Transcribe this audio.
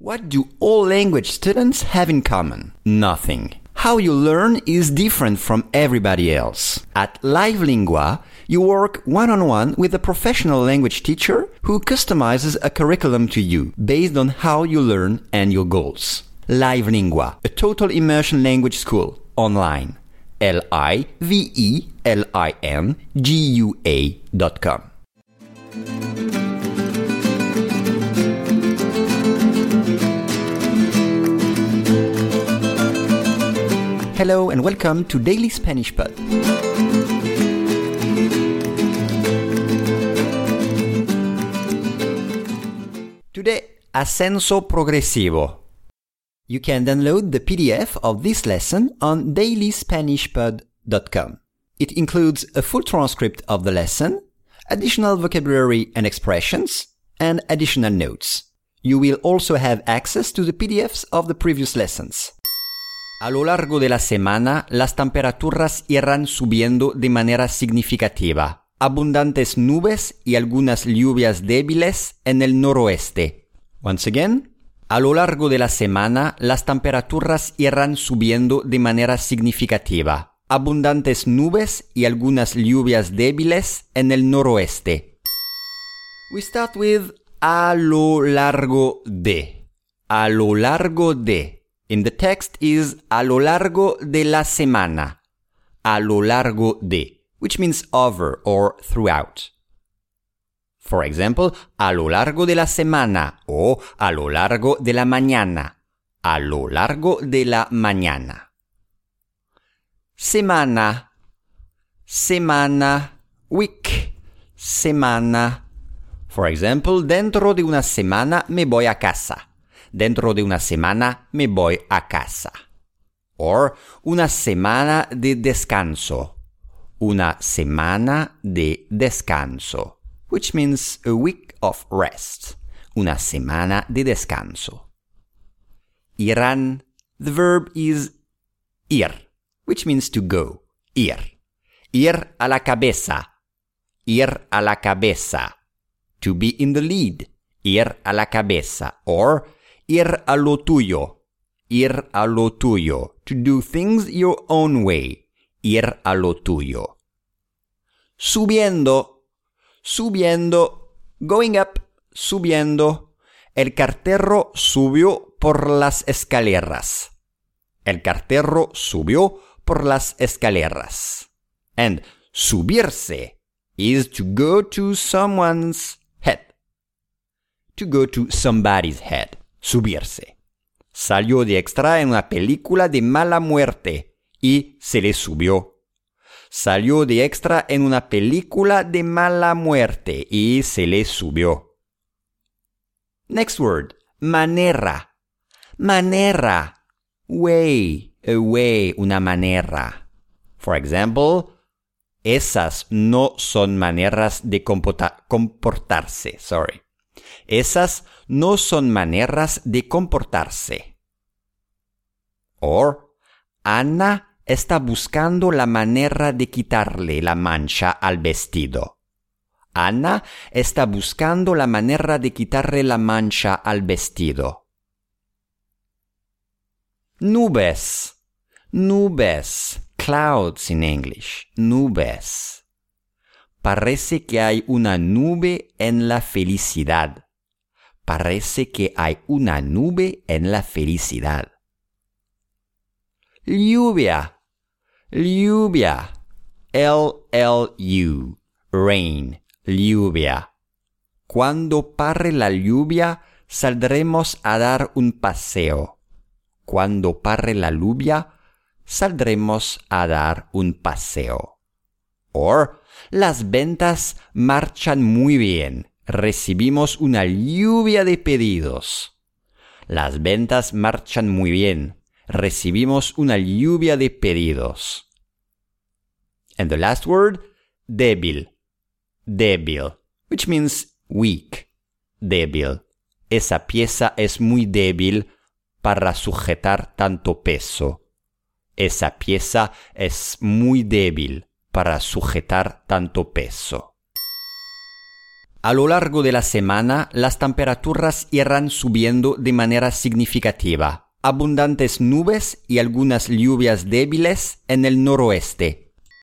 What do all language students have in common? Nothing. How you learn is different from everybody else. At Live Lingua, you work one on one with a professional language teacher who customizes a curriculum to you based on how you learn and your goals. Live Lingua, a total immersion language school, online. L I V E L I N G U A dot com. Hello and welcome to Daily Spanish Pod. Today, Ascenso Progresivo. You can download the PDF of this lesson on dailyspanishpod.com. It includes a full transcript of the lesson, additional vocabulary and expressions, and additional notes. You will also have access to the PDFs of the previous lessons. A lo largo de la semana, las temperaturas irán subiendo de manera significativa. Abundantes nubes y algunas lluvias débiles en el noroeste. Once again. A lo largo de la semana, las temperaturas irán subiendo de manera significativa. Abundantes nubes y algunas lluvias débiles en el noroeste. We start with a lo largo de. A lo largo de. In the text is a lo largo de la semana. A lo largo de, which means over or throughout. For example, a lo largo de la semana o a lo largo de la mañana. A lo largo de la mañana. Semana. Semana. Week. Semana. For example, dentro de una semana me voy a casa. Dentro de una semana me voy a casa. Or una semana de descanso. Una semana de descanso. Which means a week of rest. Una semana de descanso. Irán. The verb is ir, which means to go. Ir. Ir a la cabeza. Ir a la cabeza. To be in the lead. Ir a la cabeza. Or ir a lo tuyo. Ir a lo tuyo. To do things your own way. Ir a lo tuyo. Subiendo. Subiendo. Going up. Subiendo. El cartero subió por las escaleras. El cartero subió por las escaleras. And subirse is to go to someone's head. To go to somebody's head. Subirse. Salió de extra en una película de mala muerte y se le subió. Salió de extra en una película de mala muerte y se le subió. Next word. Manera. Manera. Way. A way. Una manera. For example, esas no son maneras de comportarse. Sorry. Esas no son maneras de comportarse. Or, Ana está buscando la manera de quitarle la mancha al vestido. Ana está buscando la manera de quitarle la mancha al vestido. Nubes. Nubes. Clouds in English. Nubes. Parece que hay una nube en la felicidad. Parece que hay una nube en la felicidad. Lluvia. Lluvia. L-L-U. Rain. Lluvia. Cuando pare la lluvia, saldremos a dar un paseo. Cuando pare la lluvia, saldremos a dar un paseo. Or, las ventas marchan muy bien. Recibimos una lluvia de pedidos. Las ventas marchan muy bien. Recibimos una lluvia de pedidos. And the last word, débil. Débil, which means weak. Débil. Esa pieza es muy débil para sujetar tanto peso. Esa pieza es muy débil para sujetar tanto peso. A lo largo de la semana, las temperaturas irán subiendo de manera significativa. Abundantes nubes y algunas lluvias débiles en el noroeste